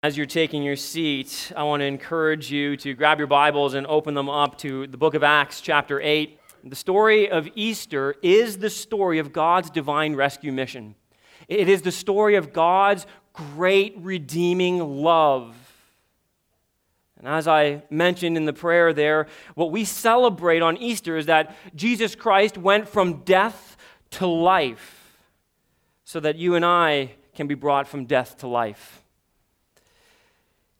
As you're taking your seat, I want to encourage you to grab your Bibles and open them up to the book of Acts, chapter 8. The story of Easter is the story of God's divine rescue mission. It is the story of God's great redeeming love. And as I mentioned in the prayer there, what we celebrate on Easter is that Jesus Christ went from death to life so that you and I can be brought from death to life.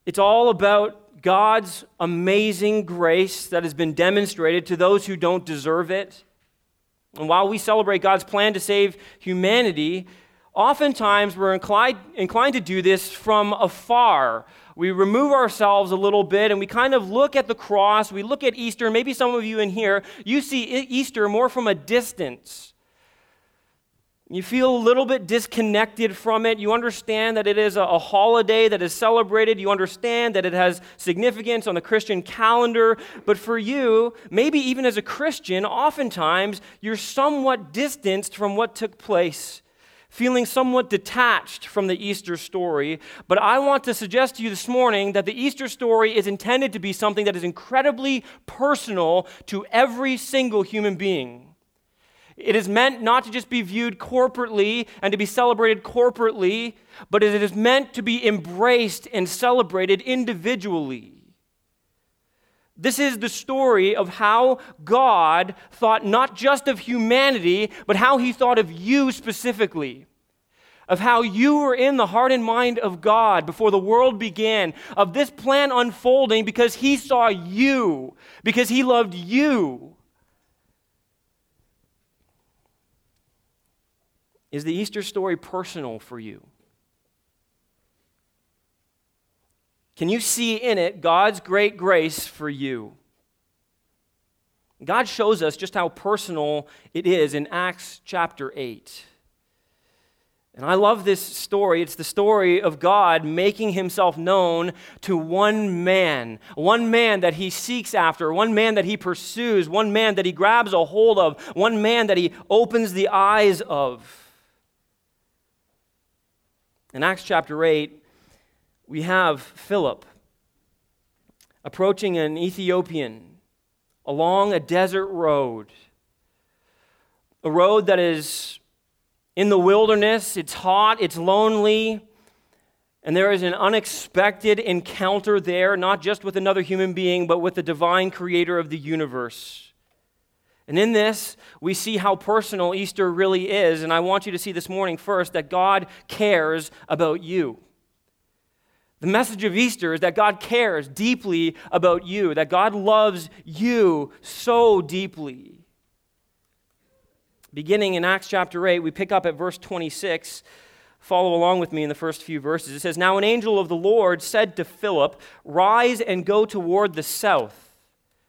It's all about God's amazing grace that has been demonstrated to those who don't deserve it. And while we celebrate God's plan to save humanity, oftentimes we're inclined, inclined to do this from afar. We remove ourselves a little bit and we kind of look at the cross, we look at Easter, maybe some of you in here, you see Easter more from a distance. You feel a little bit disconnected from it. You understand that it is a, holiday that is celebrated. You understand that it has significance on the Christian calendar. But for you, maybe even as a Christian, oftentimes you're somewhat distanced from what took place, feeling somewhat detached from the Easter story. But I want to suggest to you this morning that the Easter story is intended to be something that is incredibly personal to every single human being. It is meant not to just be viewed corporately and to be celebrated corporately, but it is meant to be embraced and celebrated individually. This is the story of how God thought not just of humanity, but how he thought of you specifically. Of how you were in the heart and mind of God before the world began, of this plan unfolding because he saw you, because he loved you. Is the Easter story personal for you? Can you see in it God's great grace for you? God shows us just how personal it is in Acts chapter 8. And I love this story. It's the story of God making himself known to one man, one man that he seeks after, one man that he pursues, one man that he grabs a hold of, one man that he opens the eyes of. In Acts chapter 8, we have Philip approaching an Ethiopian along a desert road. A road that is in the wilderness, it's hot, it's lonely, and there is an unexpected encounter there, not just with another human being, but with the divine creator of the universe. And in this, we see how personal Easter really is. And I want you to see this morning first that God cares about you. The message of Easter is that God cares deeply about you, that God loves you so deeply. Beginning in Acts chapter 8, we pick up at verse 26. Follow along with me in the first few verses. It says, Now an angel of the Lord said to Philip, Rise and go toward the south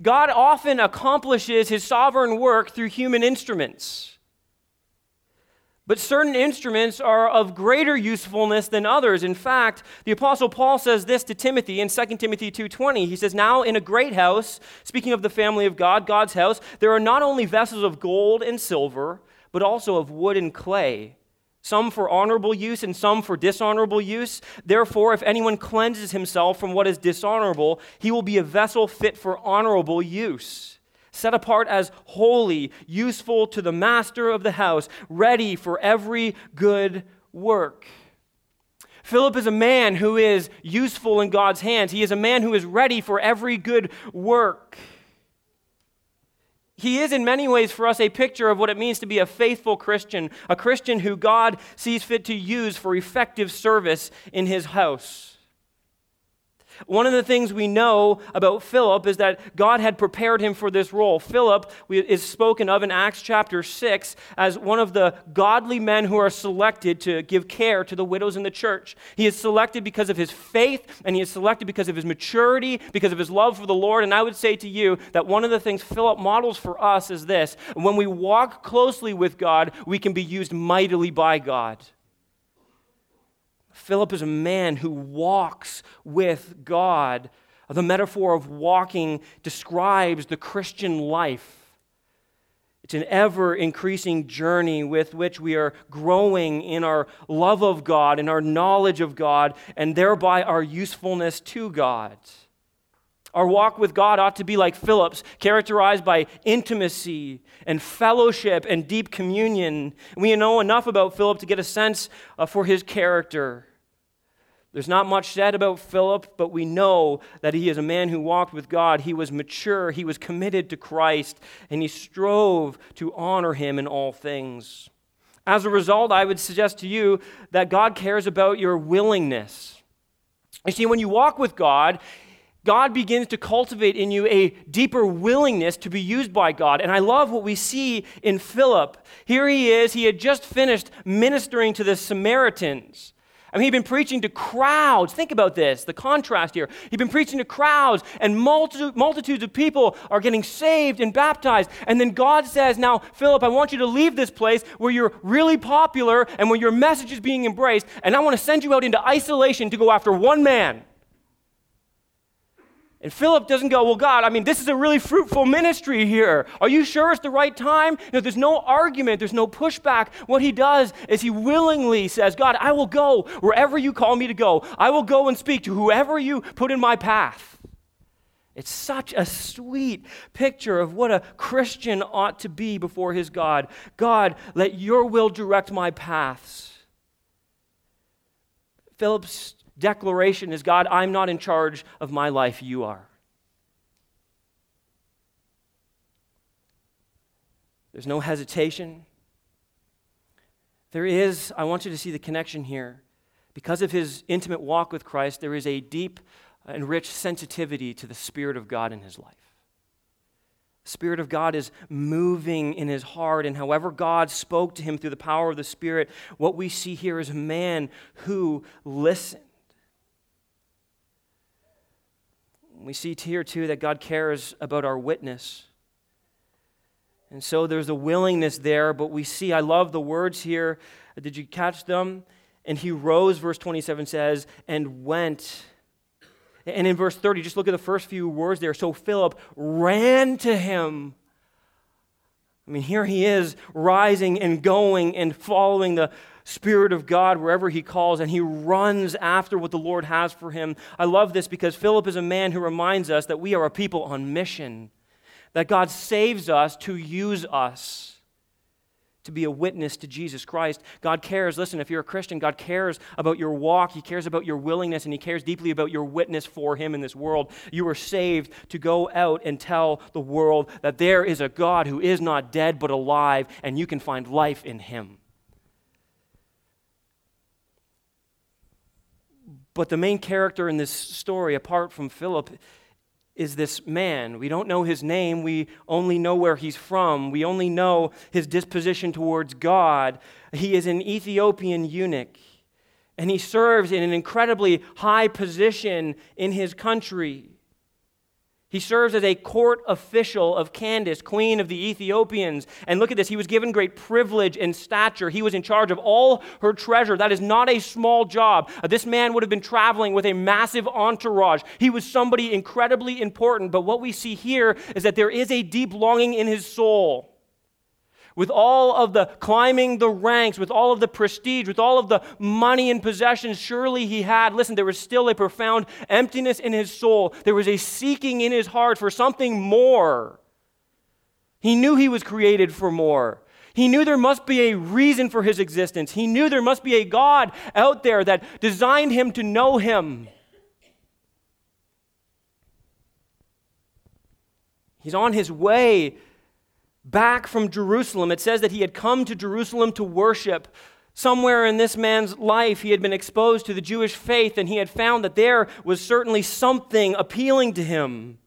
God often accomplishes his sovereign work through human instruments. But certain instruments are of greater usefulness than others. In fact, the apostle Paul says this to Timothy in 2 Timothy 2:20. He says, "Now in a great house, speaking of the family of God, God's house, there are not only vessels of gold and silver, but also of wood and clay." Some for honorable use and some for dishonorable use. Therefore, if anyone cleanses himself from what is dishonorable, he will be a vessel fit for honorable use, set apart as holy, useful to the master of the house, ready for every good work. Philip is a man who is useful in God's hands. He is a man who is ready for every good work. He is, in many ways, for us, a picture of what it means to be a faithful Christian, a Christian who God sees fit to use for effective service in his house. One of the things we know about Philip is that God had prepared him for this role. Philip is spoken of in Acts chapter 6 as one of the godly men who are selected to give care to the widows in the church. He is selected because of his faith, and he is selected because of his maturity, because of his love for the Lord. And I would say to you that one of the things Philip models for us is this when we walk closely with God, we can be used mightily by God. Philip is a man who walks with God. The metaphor of walking describes the Christian life. It's an ever increasing journey with which we are growing in our love of God, in our knowledge of God, and thereby our usefulness to God. Our walk with God ought to be like Philip's, characterized by intimacy and fellowship and deep communion. We know enough about Philip to get a sense uh, for his character. There's not much said about Philip, but we know that he is a man who walked with God. He was mature, he was committed to Christ, and he strove to honor him in all things. As a result, I would suggest to you that God cares about your willingness. You see, when you walk with God, God begins to cultivate in you a deeper willingness to be used by God. And I love what we see in Philip. Here he is, he had just finished ministering to the Samaritans. I mean, he'd been preaching to crowds. Think about this, the contrast here. He'd been preaching to crowds, and multi- multitudes of people are getting saved and baptized. And then God says, Now, Philip, I want you to leave this place where you're really popular and where your message is being embraced, and I want to send you out into isolation to go after one man. And Philip doesn't go, Well, God, I mean, this is a really fruitful ministry here. Are you sure it's the right time? There's no argument, there's no pushback. What he does is he willingly says, God, I will go wherever you call me to go. I will go and speak to whoever you put in my path. It's such a sweet picture of what a Christian ought to be before his God. God, let your will direct my paths. Philip's declaration is God, I'm not in charge of my life, you are. There's no hesitation. There is, I want you to see the connection here. Because of his intimate walk with Christ, there is a deep and rich sensitivity to the Spirit of God in his life. Spirit of God is moving in his heart, and however God spoke to him through the power of the Spirit, what we see here is a man who listened. We see here, too, that God cares about our witness. And so there's a willingness there, but we see, I love the words here. Did you catch them? And he rose, verse 27 says, and went. And in verse 30, just look at the first few words there. So Philip ran to him. I mean, here he is rising and going and following the, Spirit of God wherever he calls, and he runs after what the Lord has for him. I love this because Philip is a man who reminds us that we are a people on mission, that God saves us to use us to be a witness to Jesus Christ. God cares, listen, if you're a Christian, God cares about your walk, He cares about your willingness, and He cares deeply about your witness for Him in this world. You are saved to go out and tell the world that there is a God who is not dead but alive, and you can find life in Him. But the main character in this story, apart from Philip, is this man. We don't know his name. We only know where he's from. We only know his disposition towards God. He is an Ethiopian eunuch, and he serves in an incredibly high position in his country. He serves as a court official of Candace, queen of the Ethiopians. And look at this, he was given great privilege and stature. He was in charge of all her treasure. That is not a small job. Uh, this man would have been traveling with a massive entourage. He was somebody incredibly important. But what we see here is that there is a deep longing in his soul with all of the climbing the ranks, with all of the prestige, with all of the money and possessions surely he had, listen, there was still a profound emptiness in his soul. There was a seeking in his heart for something more. He knew he was created for more. He knew there must be a reason for his existence. He knew there must be a God out there that designed him to know him. He's on his way back from Jerusalem. It says that he had come to Jerusalem to worship Somewhere in this man's life, he had been exposed to the Jewish faith and he had found that there was certainly something appealing to him.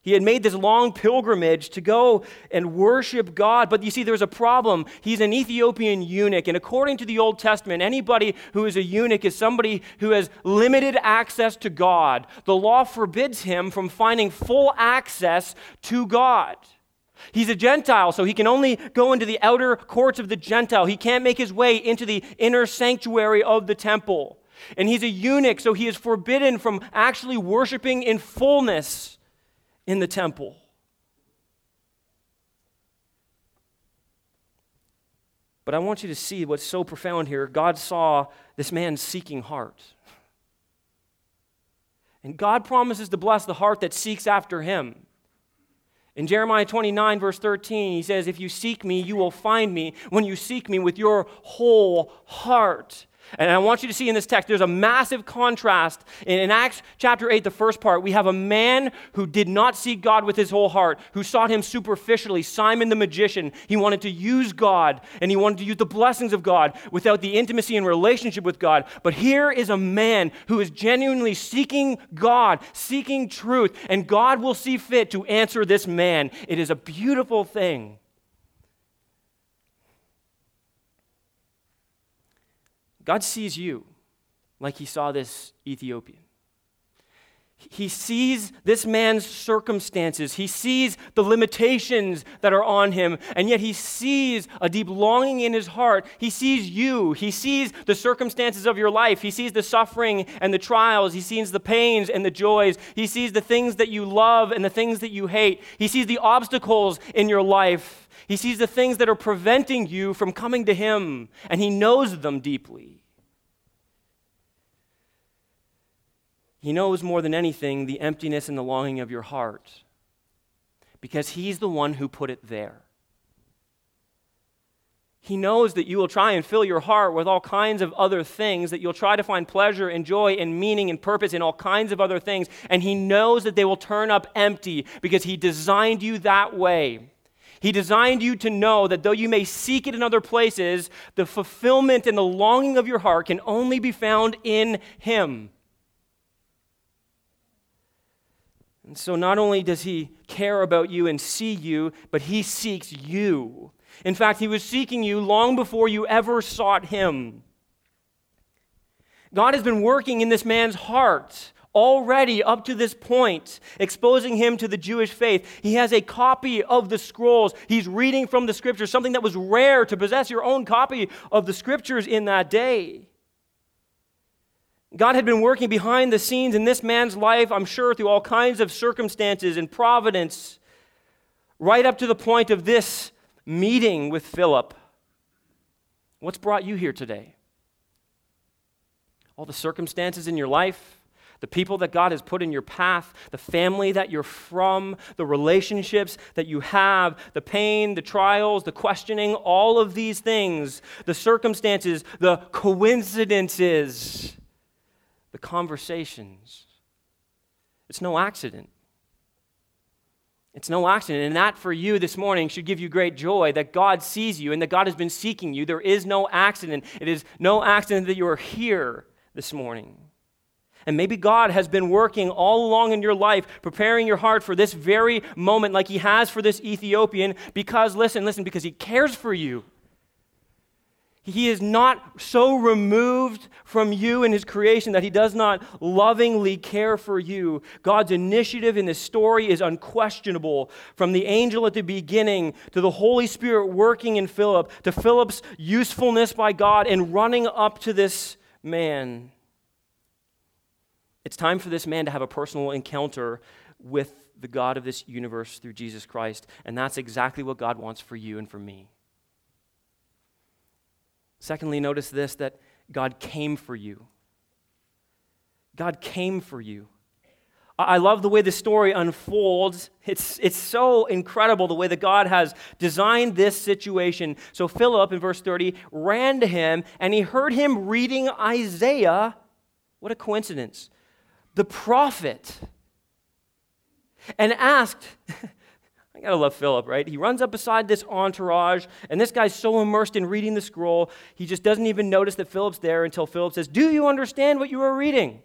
He had made this long pilgrimage to go and worship God. But you see, there's a problem. He's an Ethiopian eunuch. And according to the Old Testament, anybody who is a eunuch is somebody who has limited access to God. The law forbids him from finding full access to God. He's a Gentile, so he can only go into the outer courts of the Gentile. He can't make his way into the inner sanctuary of the temple. And he's a eunuch, so he is forbidden from actually worshiping in fullness in the temple. But I want you to see what's so profound here. God saw this man's seeking heart. And God promises to bless the heart that seeks after him. In Jeremiah 29, verse 13, he says, If you seek me, you will find me when you seek me with your whole heart. And I want you to see in this text, there's a massive contrast. In, in, Acts chapter 8, the first part, we have a man who did not seek God with his whole heart, who sought him superficially, Simon the magician. He wanted to use God and he wanted to use the blessings of God without the intimacy and relationship with God. But here is a man who is genuinely seeking God, seeking truth, and God will see fit to answer this man. It is a beautiful thing. God sees you like he saw this Ethiopian. He sees this man's circumstances. He sees the limitations that are on him, and yet he sees a deep longing in his heart. He sees you. He sees the circumstances of your life. He sees the suffering and the trials. He sees the pains and the joys. He sees the things that you love and the things that you hate. He sees the obstacles in your life. He sees the things that are preventing you from coming to him, and he knows them deeply. He knows more than anything the emptiness and the longing of your heart because He's the one who put it there. He knows that you will try and fill your heart with all kinds of other things, that you'll try to find pleasure and joy and meaning and purpose in all kinds of other things. And He knows that they will turn up empty because He designed you that way. He designed you to know that though you may seek it in other places, the fulfillment and the longing of your heart can only be found in Him. And so not only does he care about you and see you, but he seeks you. In fact, he was seeking you long before you ever sought him. God has been working in this man's heart already up to this point, exposing him to the Jewish faith. He has a copy of the scrolls. He's reading from the scriptures, something that was rare to possess your own copy of the scriptures in that day. God had been working behind the scenes in this man's life, I'm sure, through all kinds of circumstances and providence, right up to the point of this meeting with Philip. What's brought you here today? All the circumstances in your life, the people that God has put in your path, the family that you're from, the relationships that you have, the pain, the trials, the questioning, all of these things, the circumstances, the coincidences the conversations. It's no accident. It's no accident. And that for you this morning should give you great joy that God sees you and that God has been seeking you. There is no accident. It is no accident that you are here this morning. And maybe God has been working all along in your life, preparing your heart for this very moment, like He has for this Ethiopian, because, listen, listen, because He cares for you. He is not so removed from you and his creation that he does not lovingly care for you. God's initiative in this story is unquestionable. From the angel at the beginning to the Holy Spirit working in Philip to Philip's usefulness by God and running up to this man. It's time for this man to have a personal encounter with the God of this universe through Jesus Christ. And that's exactly what God wants for you and for me. Secondly, notice this that God came for you. God came for you. I love the way the story unfolds. It's, it's so incredible the way that God has designed this situation. So, Philip in verse 30 ran to him and he heard him reading Isaiah. What a coincidence. The prophet. And asked, I gotta love Philip, right? He runs up beside this entourage, and this guy's so immersed in reading the scroll, he just doesn't even notice that Philip's there until Philip says, Do you understand what you are reading?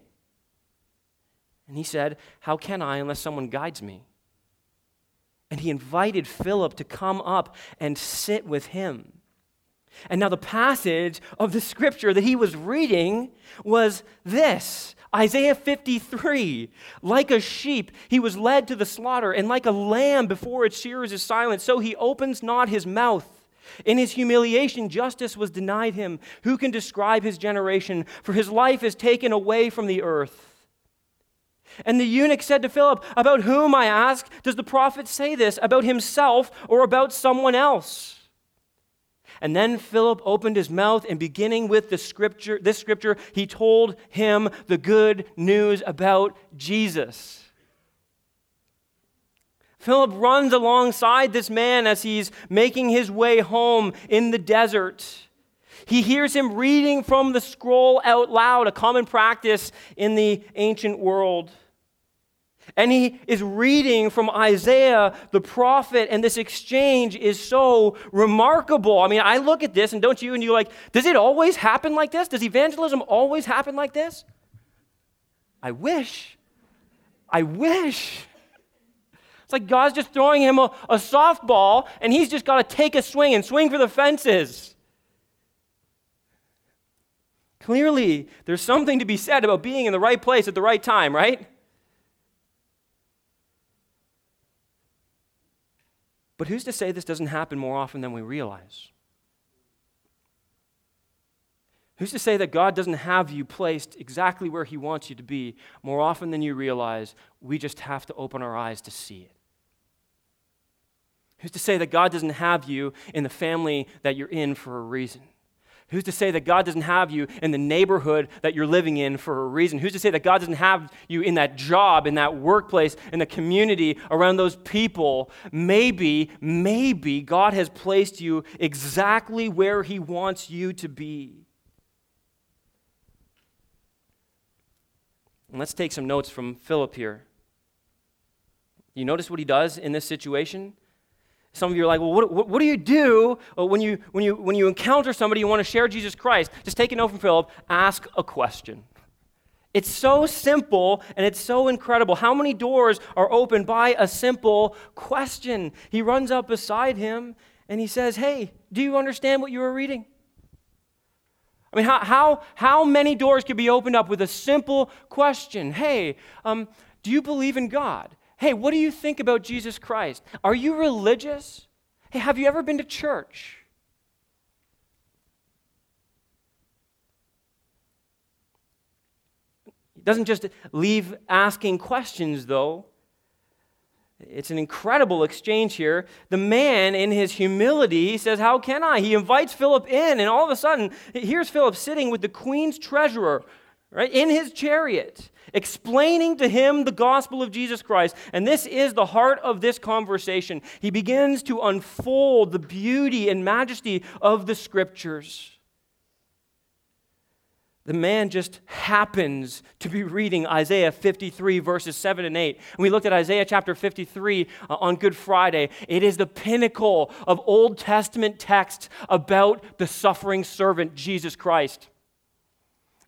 And he said, How can I unless someone guides me? And he invited Philip to come up and sit with him. And now, the passage of the scripture that he was reading was this Isaiah 53. Like a sheep, he was led to the slaughter, and like a lamb before its shearers is silent, so he opens not his mouth. In his humiliation, justice was denied him. Who can describe his generation? For his life is taken away from the earth. And the eunuch said to Philip, About whom, I ask, does the prophet say this? About himself or about someone else? And then Philip opened his mouth, and beginning with the scripture, this scripture, he told him the good news about Jesus. Philip runs alongside this man as he's making his way home in the desert. He hears him reading from the scroll out loud, a common practice in the ancient world. And he is reading from Isaiah the prophet, and this exchange is so remarkable. I mean, I look at this, and don't you? And you're like, does it always happen like this? Does evangelism always happen like this? I wish. I wish. It's like God's just throwing him a, a softball, and he's just got to take a swing and swing for the fences. Clearly, there's something to be said about being in the right place at the right time, right? But who's to say this doesn't happen more often than we realize? Who's to say that God doesn't have you placed exactly where He wants you to be more often than you realize? We just have to open our eyes to see it. Who's to say that God doesn't have you in the family that you're in for a reason? Who's to say that God doesn't have you in the neighborhood that you're living in for a reason? Who's to say that God doesn't have you in that job, in that workplace, in the community, around those people? Maybe, maybe God has placed you exactly where He wants you to be. And let's take some notes from Philip here. You notice what he does in this situation? Some of you are like, well, what, what, what do you do uh, when you, when, you, when you encounter somebody you want to share Jesus Christ? Just take a note from Philip, ask a question. It's so simple and it's so incredible. How many doors are opened by a simple question? He runs up beside him and he says, Hey, do you understand what you are reading? I mean, how, how, how many doors could be opened up with a simple question? Hey, um, do you believe in God? Hey, what do you think about Jesus Christ? Are you religious? Hey, have you ever been to church? He doesn't just leave asking questions, though. It's an incredible exchange here. The man, in his humility, says, How can I? He invites Philip in, and all of a sudden, here's Philip sitting with the queen's treasurer, right, in his chariot explaining to him the gospel of Jesus Christ. And this is the heart of this conversation. He begins to unfold the beauty and majesty of the scriptures. The man just happens to be reading Isaiah 53, verses 7 and 8. And we looked at Isaiah chapter 53 uh, on Good Friday. It is the pinnacle of Old Testament texts about the suffering servant, Jesus Christ.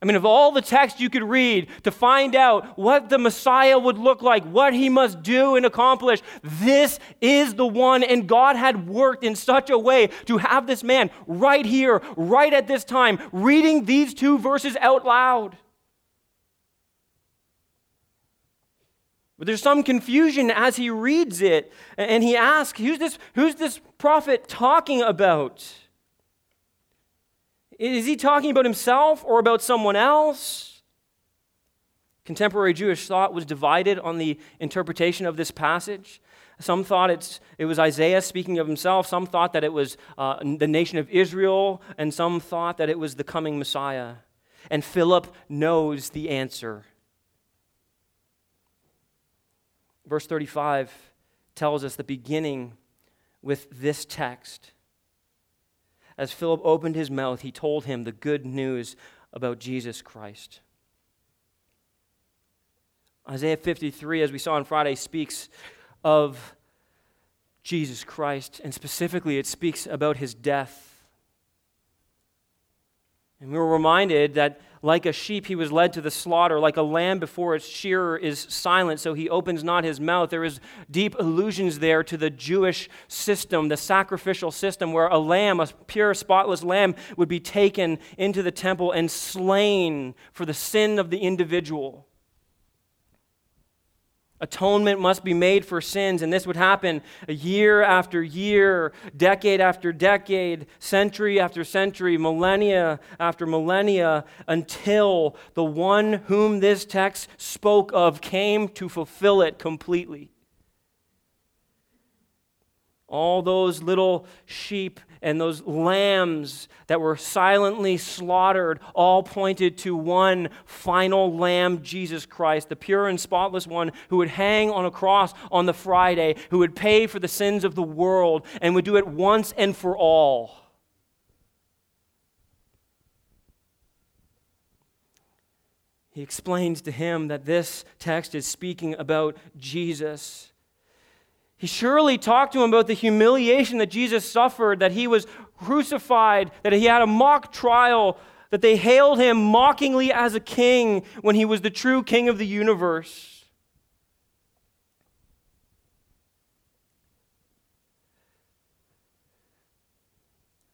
I mean, of all the text you could read to find out what the Messiah would look like, what he must do and accomplish, this is the one. And God had worked in such a way to have this man right here, right at this time, reading these two verses out loud. But there's some confusion as he reads it, and he asks, Who's this, who's this prophet talking about? Is he talking about himself or about someone else? Contemporary Jewish thought was divided on the interpretation of this passage. Some thought it's, it was Isaiah speaking of himself. Some thought that it was uh, the nation of Israel. And some thought that it was the coming Messiah. And Philip knows the answer. Verse 35 tells us the beginning with this text as Philip opened his mouth, he told him the good news about Jesus Christ. Isaiah 53, as we saw on Friday, speaks of Jesus Christ, and specifically it speaks about his death. And we were reminded that like a sheep, he was led to the slaughter. Like a lamb before its shearer is silent, so he opens not his mouth. There is deep allusions there to the Jewish system, the sacrificial system, where a lamb, a pure, spotless lamb, would be taken into the temple and slain for the sin of the individual. Atonement must be made for sins, and this would happen year after year, decade after decade, century after century, millennia after millennia, until the one whom this text spoke of came to fulfill it completely. All those little sheep and those lambs that were silently slaughtered all pointed to one final lamb, Jesus Christ, the pure and spotless one who would hang on a cross on the Friday, who would pay for the sins of the world and would do it once and for all. He explains to him that this text is speaking about Jesus. He surely talked to him about the humiliation that Jesus suffered, that he was crucified, that he had a mock trial, that they hailed him mockingly as a king when he was the true king of the universe.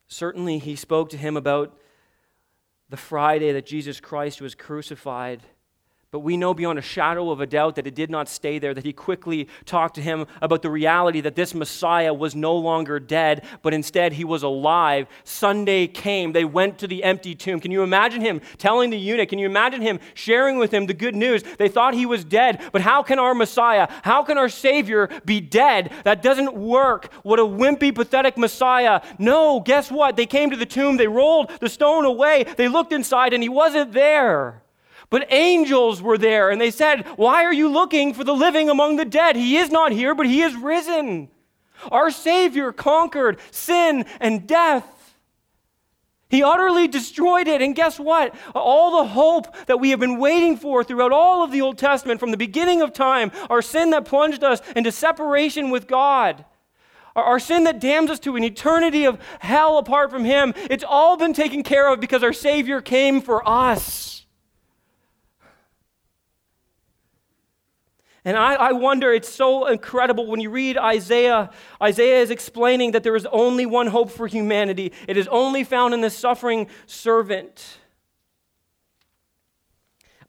Certainly, he spoke to him about the Friday that Jesus Christ was crucified but we know beyond a shadow of a doubt that it did not stay there, that he quickly talked to him about the reality that this Messiah was no longer dead, but instead he was alive. Sunday came. They went to the empty tomb. Can you imagine him telling the eunuch? Can you imagine him sharing with him the good news? They thought he was dead, but how can our Messiah, how can our Savior be dead? That doesn't work. What a wimpy, pathetic Messiah. No, guess what? They came to the tomb, they rolled the stone away, they looked inside, and he wasn't there. But angels were there, and they said, Why are you looking for the living among the dead? He is not here, but he is risen. Our Savior conquered sin and death. He utterly destroyed it. And guess what? All the hope that we have been waiting for throughout all of the Old Testament, from the beginning of time, our sin that plunged us into separation with God, our sin that damns us to an eternity of hell apart from Him, it's all been taken care of because our Savior came for us. And I, I, wonder, it's so incredible when you read Isaiah. Isaiah is explaining that there is only one hope for humanity, it is only found in the suffering servant.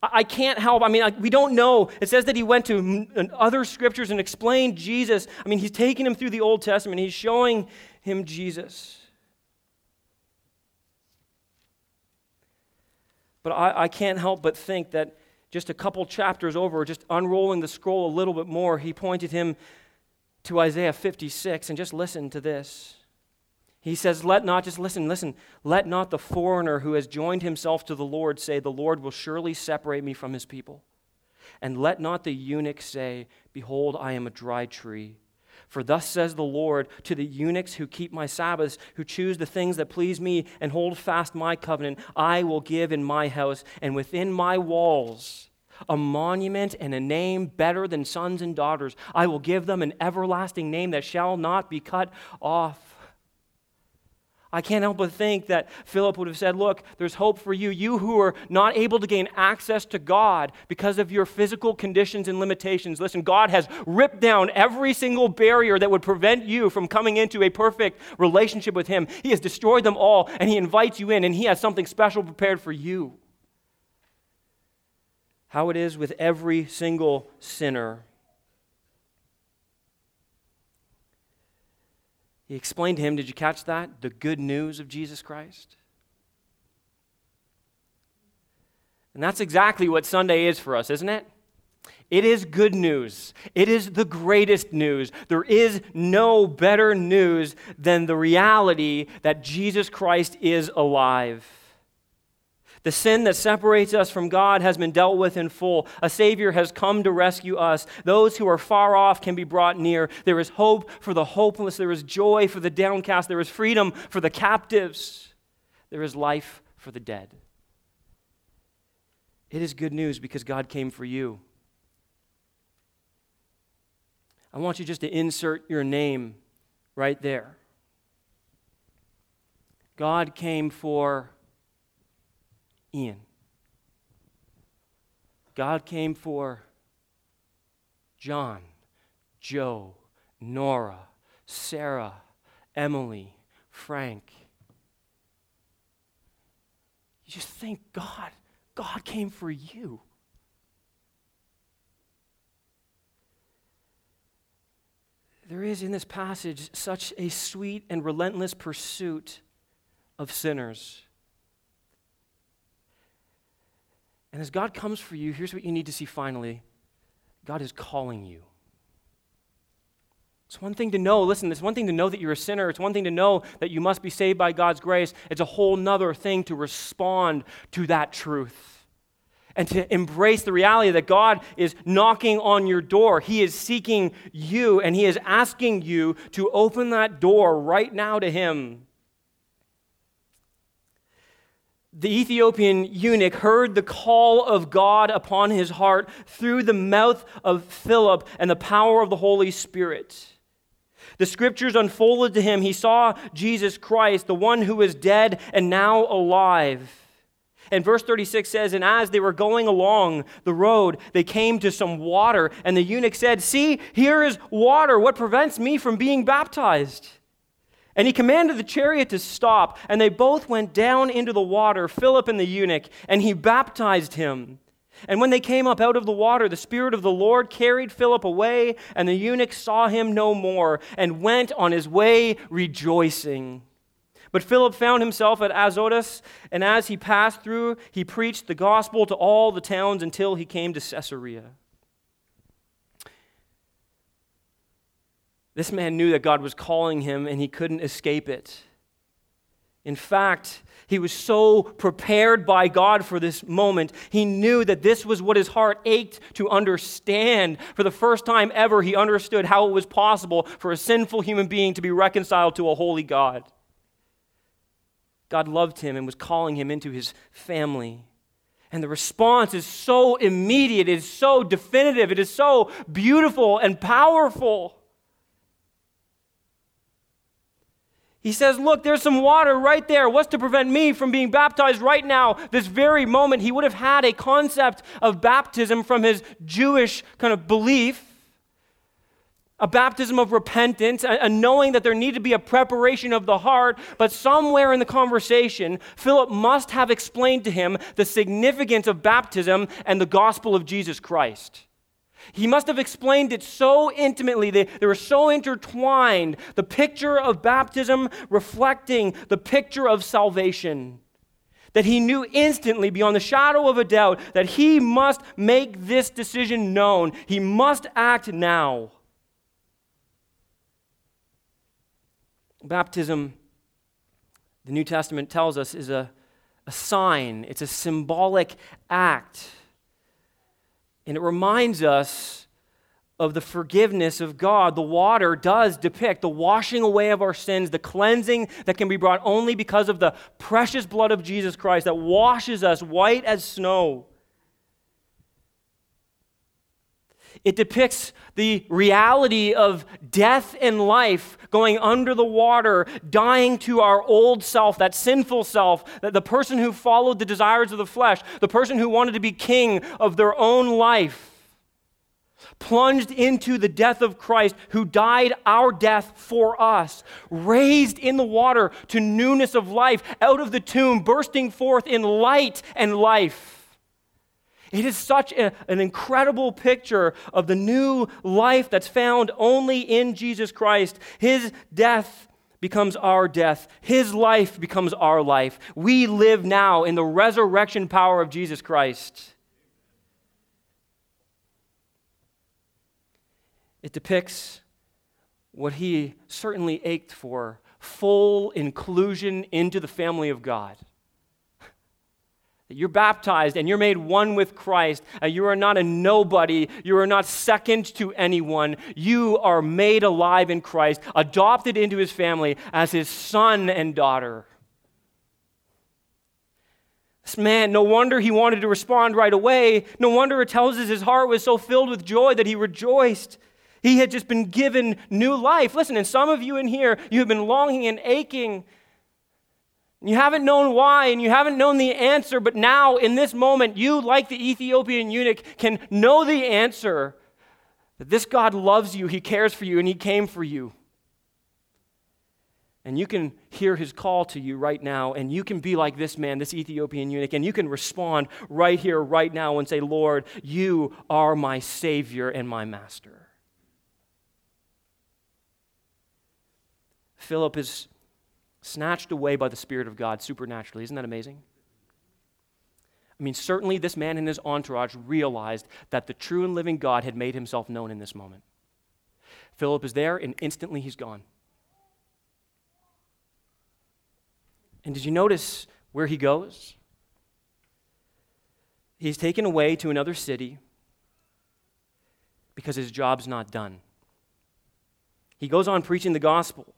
I, can't help, I mean, I, we don't know. It says that he went to other scriptures and explained Jesus. I mean, he's taking him through the Old Testament, he's showing him Jesus. But I, I can't help but think that just a couple chapters over, just unrolling the scroll a little bit more, he pointed him to Isaiah 56 and just listen to this. He says, Let not, just listen, listen, let not the foreigner who has joined himself to the Lord say, The Lord will surely separate me from his people. And let not the eunuch say, Behold, I am a dry tree. For thus says the Lord to the eunuchs who keep my Sabbaths, who choose the things that please me and hold fast my covenant, I will give in my house and within my walls a monument and a name better than sons and daughters. I will give them an everlasting name that shall not be cut off. I can't help but think that Philip would have said, Look, there's hope for you. You who are not able to gain access to God because of your physical conditions and limitations. Listen, God has ripped down every single barrier that would prevent you from coming into a perfect relationship with Him. He has destroyed them all, and He invites you in, and He has something special prepared for you. How it is with every single sinner He explained to him, did you catch that? The good news of Jesus Christ. And that's exactly what Sunday is for us, isn't it? It is good news. It is the greatest news. There is no better news than the reality that Jesus Christ is alive. The sin that separates us from God has been dealt with in full. A Savior has come to rescue us. Those who are far off can be brought near. There is hope for the hopeless. There is joy for the downcast. There is freedom for the captives. There is life for the dead. It is good news because God came for you. I want you just to insert your name right there. God came for Ian. God came for John, Joe, Nora, Sarah, Emily, Frank. You just think, God, God came for you. There is in this passage such a sweet and relentless pursuit of sinners. And as God comes for you, here's what you need to see finally God is calling you. It's one thing to know, listen, it's one thing to know that you're a sinner. It's one thing to know that you must be saved by God's grace. It's a whole nother thing to respond to that truth and to embrace the reality that God is knocking on your door. He is seeking you and He is asking you to open that door right now to Him. The Ethiopian eunuch heard the call of God upon his heart through the mouth of Philip and the power of the Holy Spirit. The scriptures unfolded to him. He saw Jesus Christ, the one who is dead and now alive. And verse 36 says, And as they were going along the road, they came to some water, and the eunuch said, See, here is water. What prevents me from being baptized? And he commanded the chariot to stop, and they both went down into the water, Philip and the eunuch, and he baptized him. And when they came up out of the water, the Spirit of the Lord carried Philip away, and the eunuch saw him no more, and went on his way rejoicing. But Philip found himself at Azotus, and as he passed through, he preached the gospel to all the towns until he came to Caesarea. This man knew that God was calling him, and he couldn't escape it. In fact, he was so prepared by God for this moment. He knew that this was what his heart ached to understand. For the first time ever, he understood how it was possible for a sinful human being to be reconciled to a holy God. God loved him and was calling him into his family. And the response is so immediate, it is so definitive, it is so beautiful and powerful. He says, Look, there's some water right there. What's to prevent me from being baptized right now? This very moment, he would have had a concept of baptism from his Jewish kind of belief a baptism of repentance, a, knowing that there needed to be a preparation of the heart. But somewhere in the conversation, Philip must have explained to him the significance of baptism and the gospel of Jesus Christ. He must have explained it so intimately, they, they were so intertwined. The picture of baptism reflecting the picture of salvation. That he knew instantly, beyond the shadow of a doubt, that he must make this decision known. He must act now. Baptism, the New Testament tells us, is a, a sign, it's a symbolic act and it reminds us of the forgiveness of God. The water does depict the washing away of our sins, the cleansing that can be brought only because of the precious blood of Jesus Christ that washes us white as snow. It depicts the reality of death and life going under the water, dying to our old self, that sinful self, that the person who followed the desires of the flesh, the person who wanted to be king of their own life, plunged into the death of Christ, who died our death for us, raised in the water to newness of life, out of the tomb, bursting forth in light and life. It is such a, an incredible picture of the new life that's found only in Jesus Christ. His death becomes our death, His life becomes our life. We live now in the resurrection power of Jesus Christ. It depicts what He certainly ached for full inclusion into the family of God that you're baptized and you're made one with Christ. Uh, you are not a nobody. You are not second to anyone. You are made alive in Christ, adopted into his family as his son and daughter. This man, no wonder he wanted to respond right away. No wonder it tells us his heart was so filled with joy that he rejoiced. He had just been given new life. Listen, and some of you in here, you have been longing and aching. You haven't known why and you haven't known the answer, but now in this moment, you, like the Ethiopian eunuch, can know the answer that this God loves you, He cares for you, and He came for you. And you can hear his call to you right now, and you can be like this man, this Ethiopian eunuch, and you can respond right here, right now, and say, Lord, you are my Savior and my Master. Philip is snatched away by the Spirit of God supernaturally. Isn't that amazing? I mean, certainly this man and his entourage realized that the true and living God had made himself known in this moment. Philip is there, and instantly he's gone. And did you notice where he goes? He's taken away to another city because his job's not done. He goes on preaching the gospel.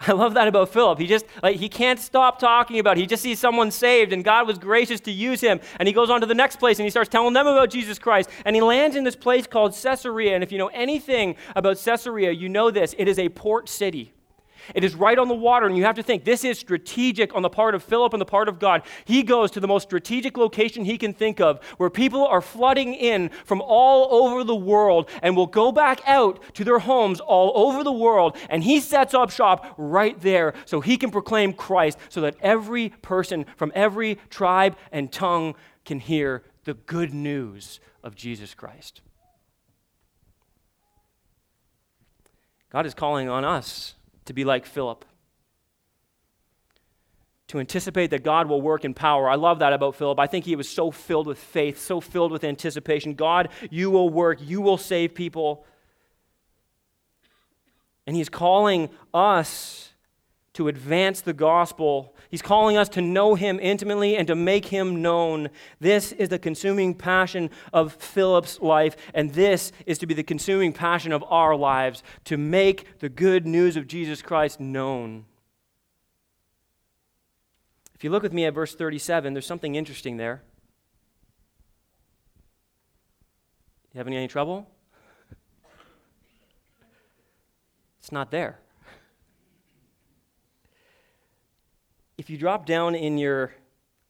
I love that about Philip. He just like he can't stop talking about it. He just sees someone saved and God was gracious to use him. And he goes on to the next place and he starts telling them about Jesus Christ. And he lands in this place called Caesarea. And if you know anything about Caesarea, you know this. It is a port city. It is right on the water, and you have to think this is strategic on the part of Philip and the part of God. He goes to the most strategic location he can think of where people are flooding in from all over the world and will go back out to their homes all over the world. And he sets up shop right there so he can proclaim Christ so that every person from every tribe and tongue can hear the good news of Jesus Christ. God is calling on us to be like Philip. To anticipate that God will work in power. I love that about Philip. I think he was so filled with faith, so filled with anticipation. God, you will work, you will save people. And he's calling us to advance the gospel. He's calling us to know him intimately and to make him known. This is the consuming passion of Philip's life, and this is to be the consuming passion of our lives to make the good news of Jesus Christ known. If you look with me at verse 37, there's something interesting there. You having any trouble? It's not there. If you drop down in your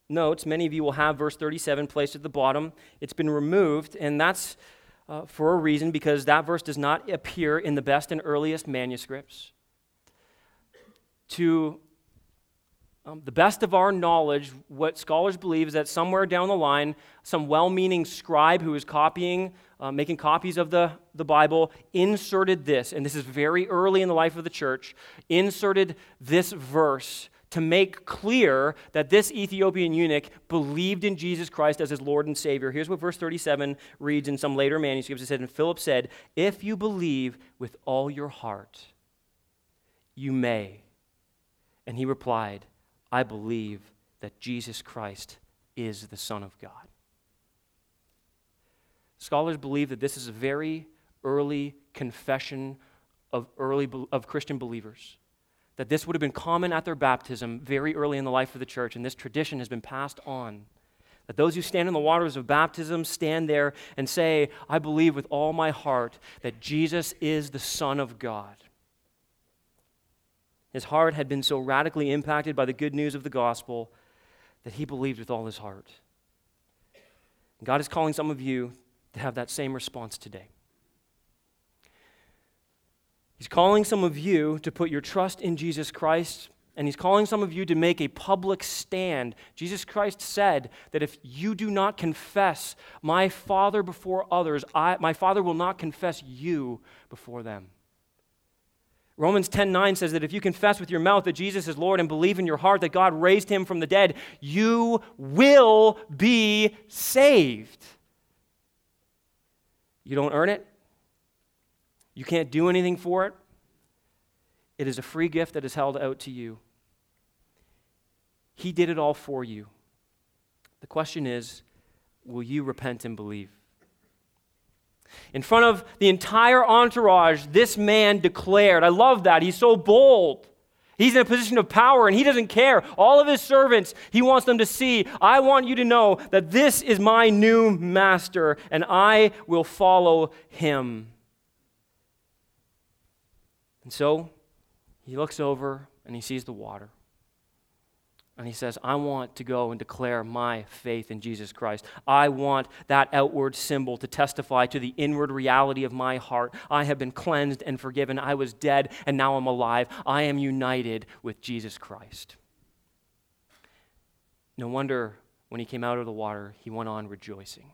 notes, many of you will have verse 37 placed at the bottom. It's been removed, and that's uh, for a reason because that verse does not appear in the best and earliest manuscripts. To um, the best of our knowledge, what scholars believe is that somewhere down the line, some well meaning scribe who was copying, uh, making copies of the, the Bible, inserted this, and this is very early in the life of the church, inserted this verse to make clear that this Ethiopian eunuch believed in Jesus Christ as his Lord and Savior. Here's what verse 37 reads in some later manuscripts. It said, And Philip said, If you believe with all your heart, you may. And he replied, I believe that Jesus Christ is the Son of God. Scholars believe that this is a very early confession of early of Christian believers that this would have been common at their baptism very early in the life of the church, and this tradition has been passed on. That those who stand in the waters of baptism stand there and say, I believe with all my heart that Jesus is the Son of God. His heart had been so radically impacted by the good news of the gospel that he believed with all his heart. God is calling some of you to have that same response today. He's calling some of you to put your trust in Jesus Christ, and He's calling some of you to make a public stand. Jesus Christ said that if you do not confess my Father before others, I, my Father will not confess you before them. Romans 10:9 says that if you confess with your mouth that Jesus is Lord and believe in your heart that God raised him from the dead, you will be saved. You don't earn it. You can't do anything for it. It is a free gift that is held out to you. He did it all for you. The question is will you repent and believe? In front of the entire entourage, this man declared, I love that. He's so bold. He's in a position of power and he doesn't care. All of his servants, he wants them to see, I want you to know that this is my new master and I will follow him. And so he looks over and he sees the water. And he says, I want to go and declare my faith in Jesus Christ. I want that outward symbol to testify to the inward reality of my heart. I have been cleansed and forgiven. I was dead and now I'm alive. I am united with Jesus Christ. No wonder when he came out of the water, he went on rejoicing.